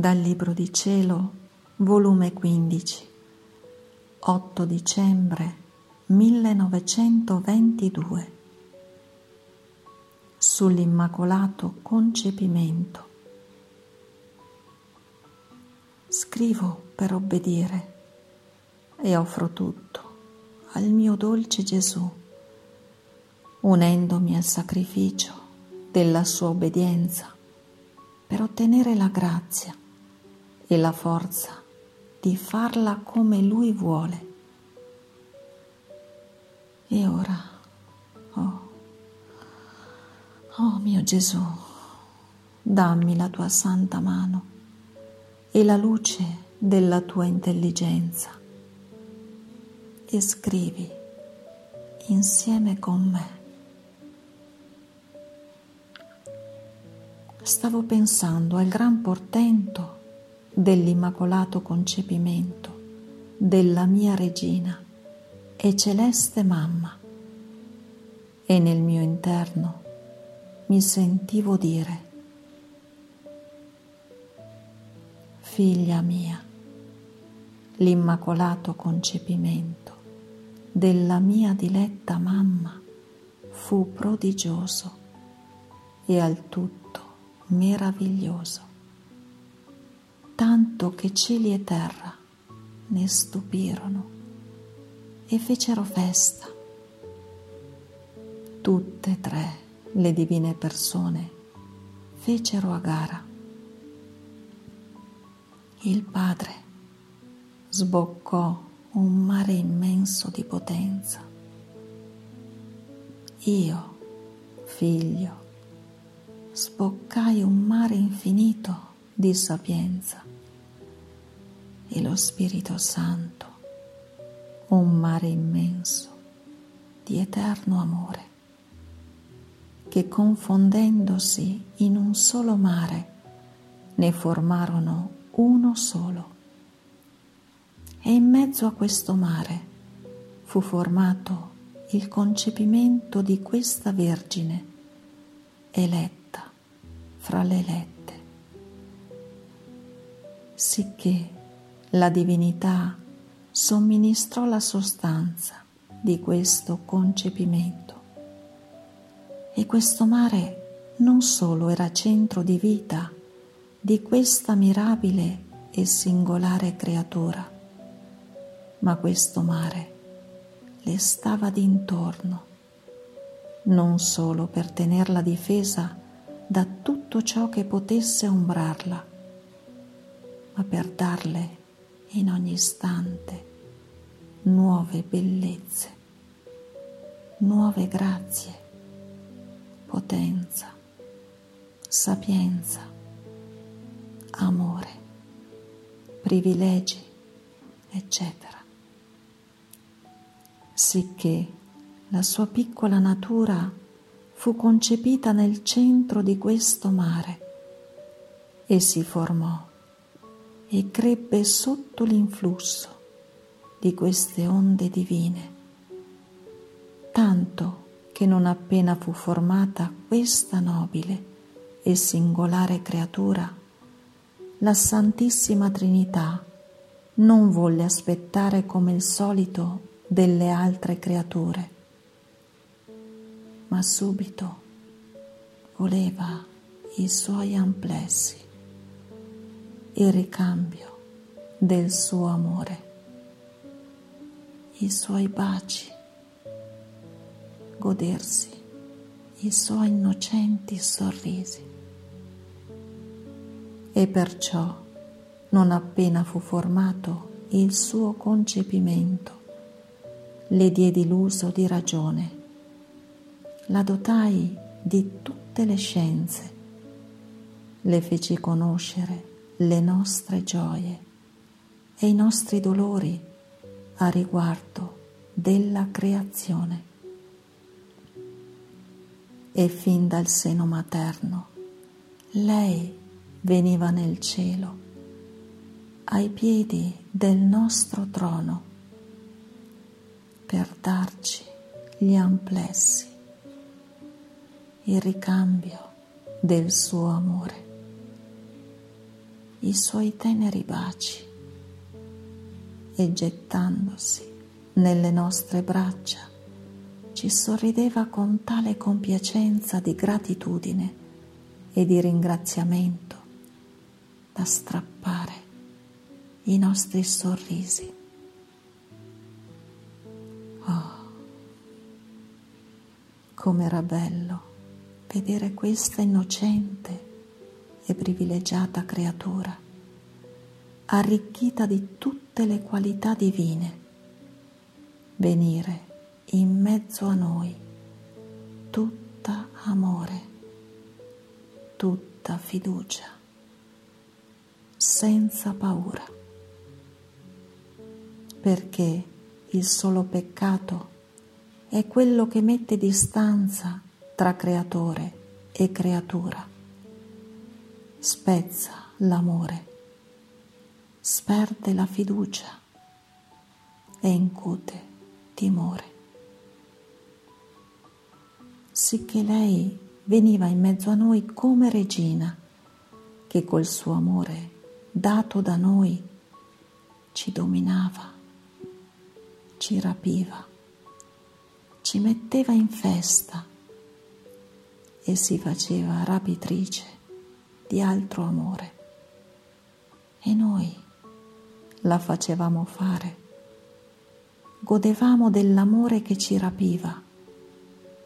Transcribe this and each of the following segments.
Dal Libro di Cielo, volume 15, 8 dicembre 1922. Sull'Immacolato Concepimento. Scrivo per obbedire e offro tutto al mio dolce Gesù, unendomi al sacrificio della sua obbedienza per ottenere la grazia e la forza di farla come Lui vuole. E ora, oh, oh mio Gesù, dammi la tua santa mano e la luce della tua intelligenza e scrivi insieme con me. Stavo pensando al gran portento dell'immacolato concepimento della mia regina e celeste mamma. E nel mio interno mi sentivo dire figlia mia l'immacolato concepimento della mia diletta mamma fu prodigioso e al tutto meraviglioso tanto che cieli e terra ne stupirono e fecero festa. Tutte e tre le divine persone fecero a gara. Il Padre sboccò un mare immenso di potenza. Io, figlio, sboccai un mare infinito di sapienza e lo Spirito Santo, un mare immenso di eterno amore, che confondendosi in un solo mare ne formarono uno solo. E in mezzo a questo mare fu formato il concepimento di questa Vergine, eletta fra le elette, sicché la divinità somministrò la sostanza di questo concepimento. E questo mare non solo era centro di vita di questa mirabile e singolare creatura, ma questo mare le stava d'intorno, non solo per tenerla difesa da tutto ciò che potesse ombrarla, ma per darle in ogni istante nuove bellezze, nuove grazie, potenza, sapienza, amore, privilegi, eccetera. Sicché la sua piccola natura fu concepita nel centro di questo mare e si formò e crebbe sotto l'influsso di queste onde divine, tanto che non appena fu formata questa nobile e singolare creatura, la Santissima Trinità non volle aspettare come il solito delle altre creature, ma subito voleva i suoi amplessi il ricambio del suo amore, i suoi baci, godersi i suoi innocenti sorrisi. E perciò, non appena fu formato il suo concepimento, le diedi l'uso di ragione, la dotai di tutte le scienze, le feci conoscere le nostre gioie e i nostri dolori a riguardo della creazione. E fin dal seno materno lei veniva nel cielo, ai piedi del nostro trono, per darci gli amplessi, il ricambio del suo amore i suoi teneri baci e gettandosi nelle nostre braccia ci sorrideva con tale compiacenza di gratitudine e di ringraziamento da strappare i nostri sorrisi. Oh, com'era bello vedere questa innocente e privilegiata creatura, arricchita di tutte le qualità divine, venire in mezzo a noi, tutta amore, tutta fiducia, senza paura, perché il solo peccato è quello che mette distanza tra creatore e creatura, spezza l'amore, sperde la fiducia e incute timore. Sicché lei veniva in mezzo a noi come regina, che col suo amore dato da noi ci dominava ci rapiva, ci metteva in festa e si faceva rapitrice di altro amore. E noi la facevamo fare, godevamo dell'amore che ci rapiva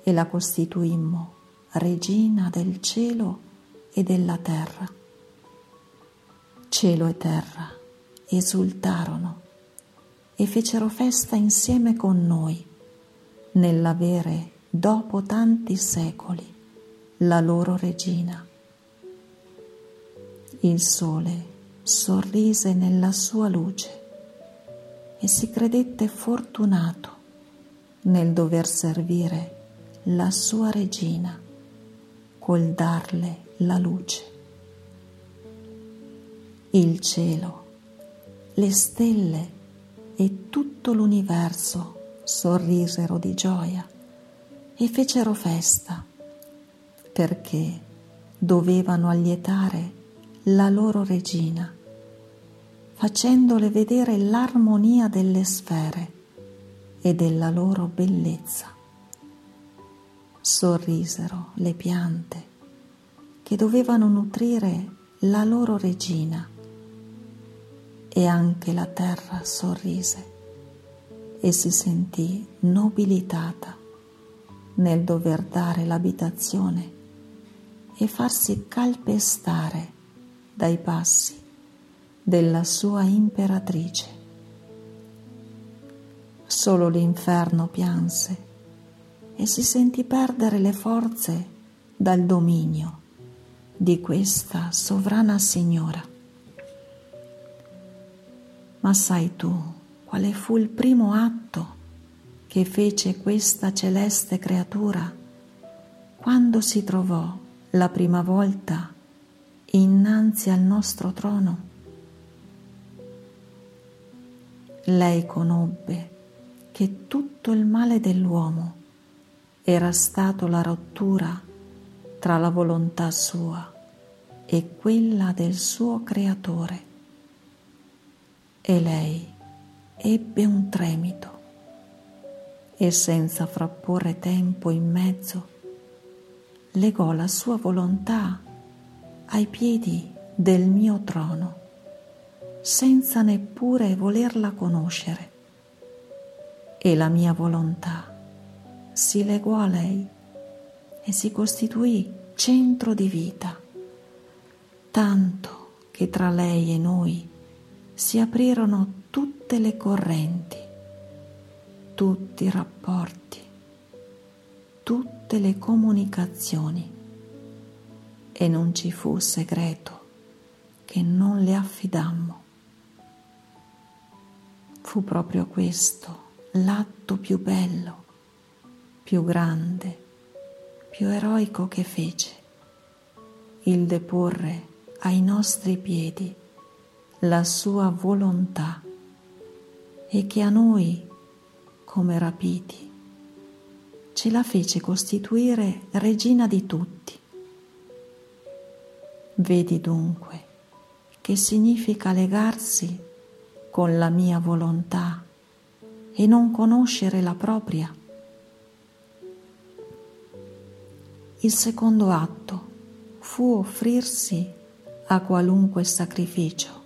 e la costituimmo regina del cielo e della terra. Cielo e terra esultarono e fecero festa insieme con noi nell'avere, dopo tanti secoli, la loro regina. Il sole sorrise nella sua luce e si credette fortunato nel dover servire la sua regina col darle la luce. Il cielo, le stelle e tutto l'universo sorrisero di gioia e fecero festa perché dovevano allietare la loro regina, facendole vedere l'armonia delle sfere e della loro bellezza. Sorrisero le piante che dovevano nutrire la loro regina e anche la terra sorrise e si sentì nobilitata nel dover dare l'abitazione e farsi calpestare dai passi della sua imperatrice. Solo l'inferno pianse e si sentì perdere le forze dal dominio di questa sovrana signora. Ma sai tu quale fu il primo atto che fece questa celeste creatura quando si trovò la prima volta innanzi al nostro trono? Lei conobbe che tutto il male dell'uomo era stato la rottura tra la volontà sua e quella del suo creatore e lei ebbe un tremito e senza frapporre tempo in mezzo legò la sua volontà ai piedi del mio trono senza neppure volerla conoscere. E la mia volontà si legò a lei e si costituì centro di vita tanto che tra lei e noi si aprirono tutte le correnti, tutti i rapporti, tutte le comunicazioni e non ci fu segreto che non le affidammo. Fu proprio questo l'atto più bello, più grande, più eroico che fece, il deporre ai nostri piedi la sua volontà e che a noi, come rapiti, ce la fece costituire regina di tutti. Vedi dunque che significa legarsi con la mia volontà e non conoscere la propria. Il secondo atto fu offrirsi a qualunque sacrificio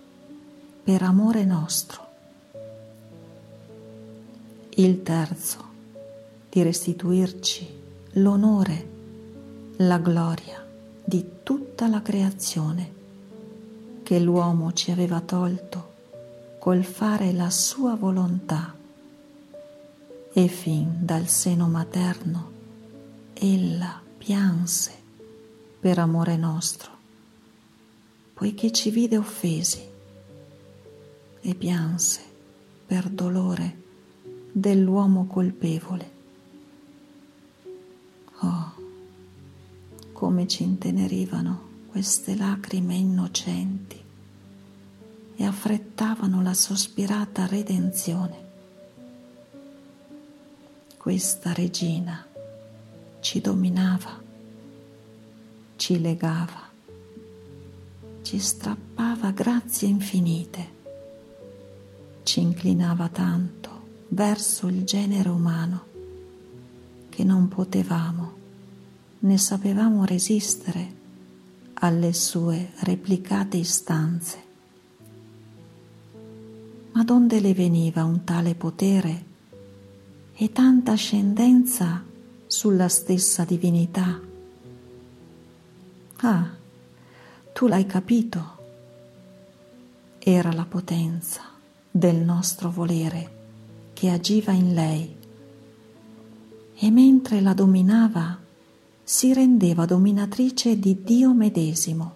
per amore nostro. Il terzo, di restituirci l'onore, la gloria di tutta la creazione che l'uomo ci aveva tolto col fare la sua volontà e fin dal seno materno ella pianse per amore nostro, poiché ci vide offesi e pianse per dolore dell'uomo colpevole. Come ci intenerivano queste lacrime innocenti e affrettavano la sospirata redenzione. Questa regina ci dominava, ci legava, ci strappava grazie infinite, ci inclinava tanto verso il genere umano che non potevamo né sapevamo resistere alle sue replicate istanze. Ma donde le veniva un tale potere e tanta ascendenza sulla stessa divinità? Ah, tu l'hai capito. Era la potenza del nostro volere che agiva in lei e mentre la dominava si rendeva dominatrice di Dio medesimo.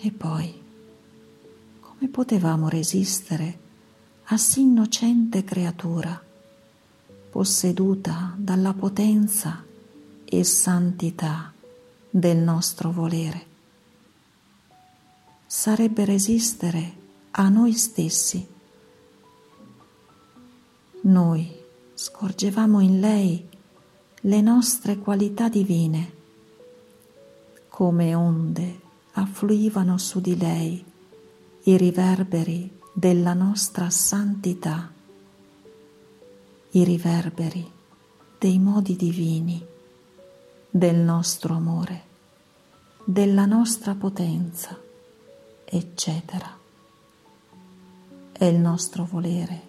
E poi, come potevamo resistere a sì innocente creatura, posseduta dalla potenza e santità del nostro volere? Sarebbe resistere a noi stessi. Noi scorgevamo in lei le nostre qualità divine, come onde affluivano su di lei i riverberi della nostra santità, i riverberi dei modi divini, del nostro amore, della nostra potenza, eccetera. È il nostro volere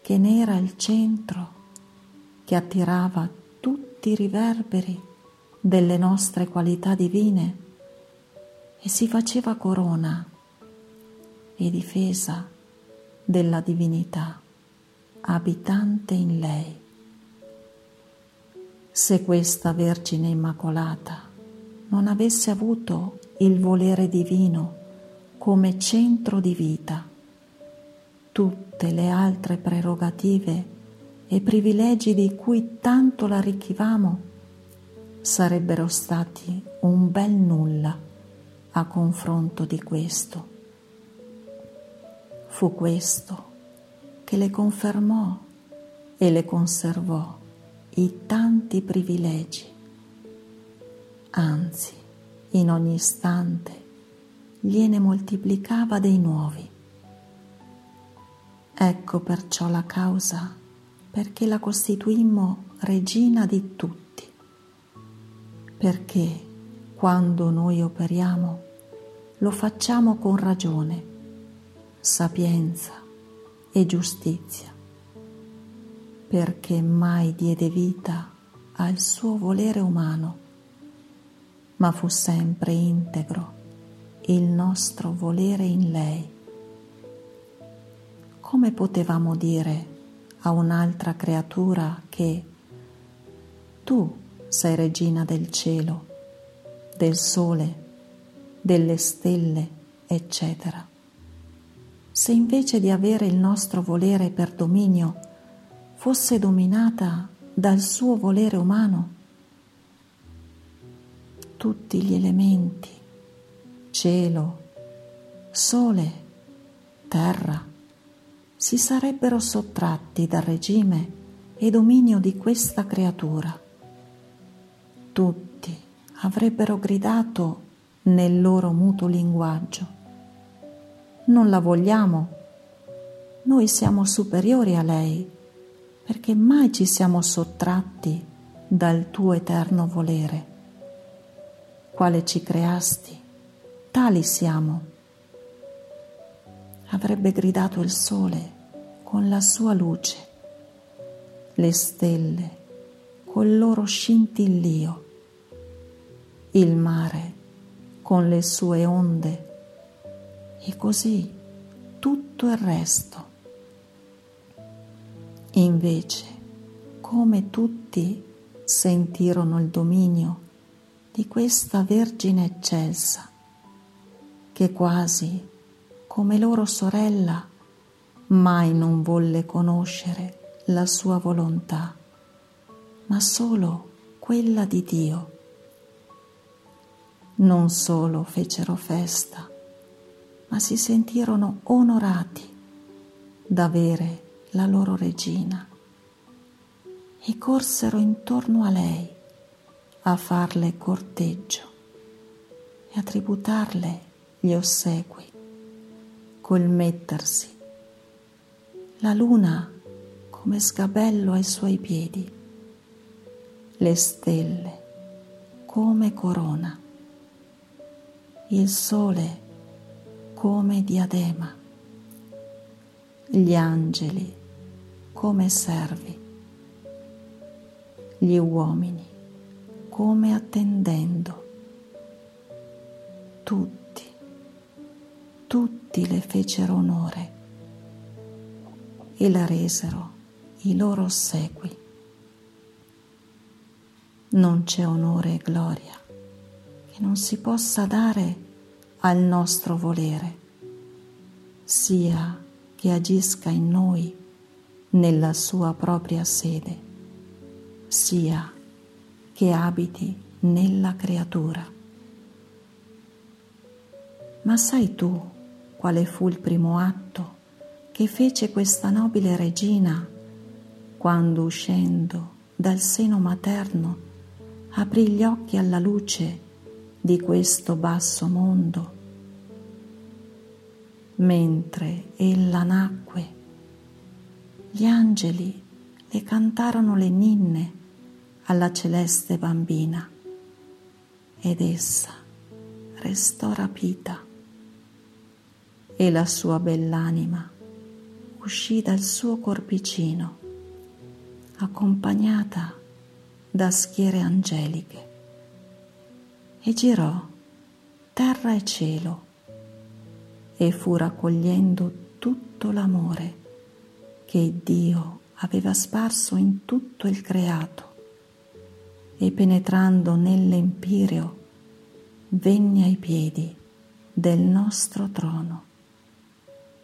che ne era il centro che attirava tutti i riverberi delle nostre qualità divine e si faceva corona e difesa della divinità abitante in lei. Se questa Vergine Immacolata non avesse avuto il volere divino come centro di vita, tutte le altre prerogative e privilegi di cui tanto l'arricchivamo sarebbero stati un bel nulla a confronto di questo. Fu questo che le confermò e le conservò i tanti privilegi, anzi in ogni istante gliene moltiplicava dei nuovi. Ecco perciò la causa perché la costituimmo regina di tutti, perché quando noi operiamo lo facciamo con ragione, sapienza e giustizia, perché mai diede vita al suo volere umano, ma fu sempre integro il nostro volere in lei. Come potevamo dire a un'altra creatura che tu sei regina del cielo, del sole, delle stelle, eccetera. Se invece di avere il nostro volere per dominio fosse dominata dal suo volere umano, tutti gli elementi, cielo, sole, terra, si sarebbero sottratti dal regime e dominio di questa creatura. Tutti avrebbero gridato nel loro mutuo linguaggio. Non la vogliamo. Noi siamo superiori a lei perché mai ci siamo sottratti dal tuo eterno volere. Quale ci creasti, tali siamo. Avrebbe gridato il sole con la sua luce, le stelle col loro scintillio, il mare con le sue onde e così tutto il resto. Invece, come tutti sentirono il dominio di questa Vergine eccelsa, che quasi come loro sorella mai non volle conoscere la sua volontà, ma solo quella di Dio. Non solo fecero festa, ma si sentirono onorati d'avere la loro regina e corsero intorno a lei a farle corteggio e a tributarle gli ossequi col mettersi la luna come sgabello ai suoi piedi, le stelle come corona, il sole come diadema, gli angeli come servi, gli uomini come attendendo, tutti, tutti le fecero onore e la resero i loro ossequi. Non c'è onore e gloria che non si possa dare al nostro volere, sia che agisca in noi nella sua propria sede, sia che abiti nella creatura. Ma sai tu quale fu il primo atto che fece questa nobile regina quando uscendo dal seno materno aprì gli occhi alla luce di questo basso mondo. Mentre ella nacque, gli angeli le cantarono le ninne alla celeste bambina ed essa restò rapita e la sua bell'anima uscì dal suo corpicino, accompagnata da schiere angeliche, e girò terra e cielo e fu raccogliendo tutto l'amore che Dio aveva sparso in tutto il creato e penetrando nell'empireo venne ai piedi del nostro trono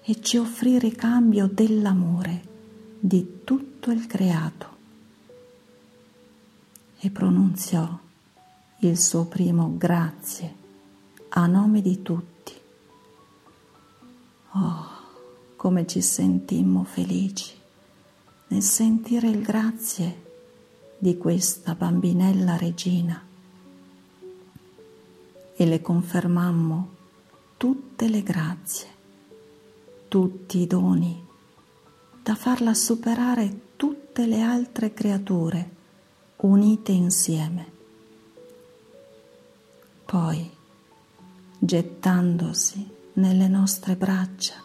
e ci offrì ricambio dell'amore di tutto il creato. E pronunziò il suo primo grazie a nome di tutti. Oh, come ci sentimmo felici nel sentire il grazie di questa bambinella regina e le confermammo tutte le grazie tutti i doni, da farla superare tutte le altre creature unite insieme. Poi, gettandosi nelle nostre braccia,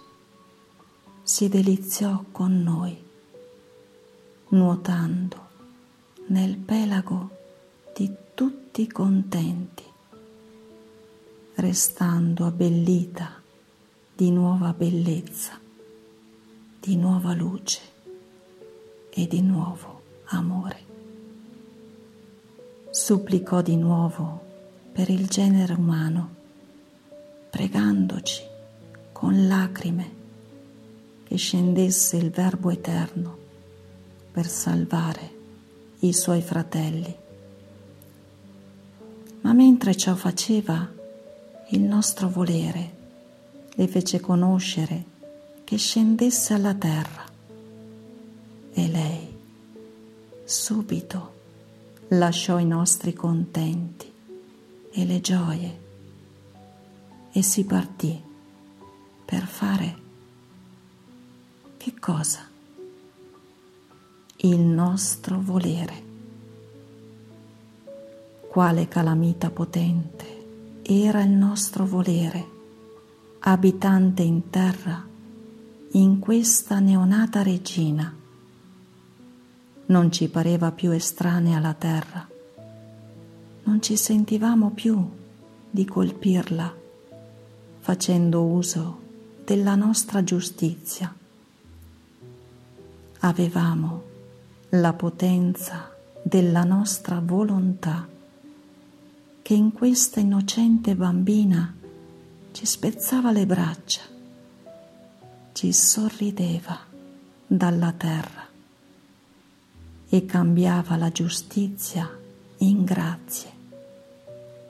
si deliziò con noi, nuotando nel pelago di tutti contenti, restando abbellita di nuova bellezza, di nuova luce e di nuovo amore. Supplicò di nuovo per il genere umano, pregandoci con lacrime che scendesse il Verbo eterno per salvare i suoi fratelli. Ma mentre ciò faceva, il nostro volere le fece conoscere che scendesse alla terra e lei subito lasciò i nostri contenti e le gioie e si partì per fare che cosa? Il nostro volere. Quale calamita potente era il nostro volere, abitante in terra, in questa neonata regina. Non ci pareva più estranea la terra, non ci sentivamo più di colpirla facendo uso della nostra giustizia. Avevamo la potenza della nostra volontà che in questa innocente bambina ci spezzava le braccia, ci sorrideva dalla terra e cambiava la giustizia in grazie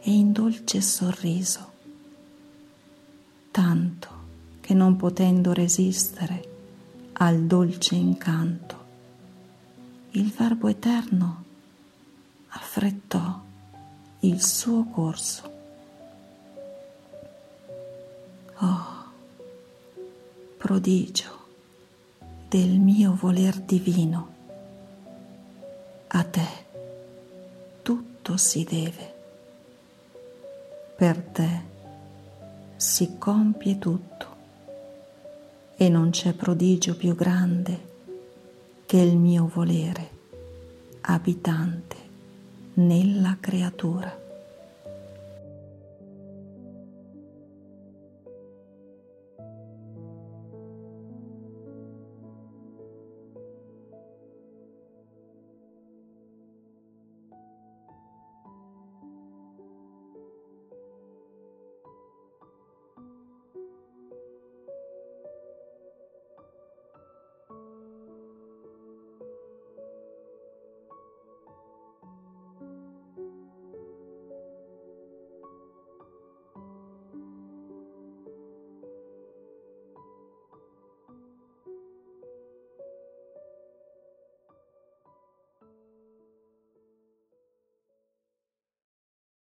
e in dolce sorriso, tanto che non potendo resistere al dolce incanto, il Verbo Eterno affrettò il suo corso. Oh, prodigio del mio voler divino, a te tutto si deve. Per te si compie tutto. E non c'è prodigio più grande che il mio volere abitante nella creatura.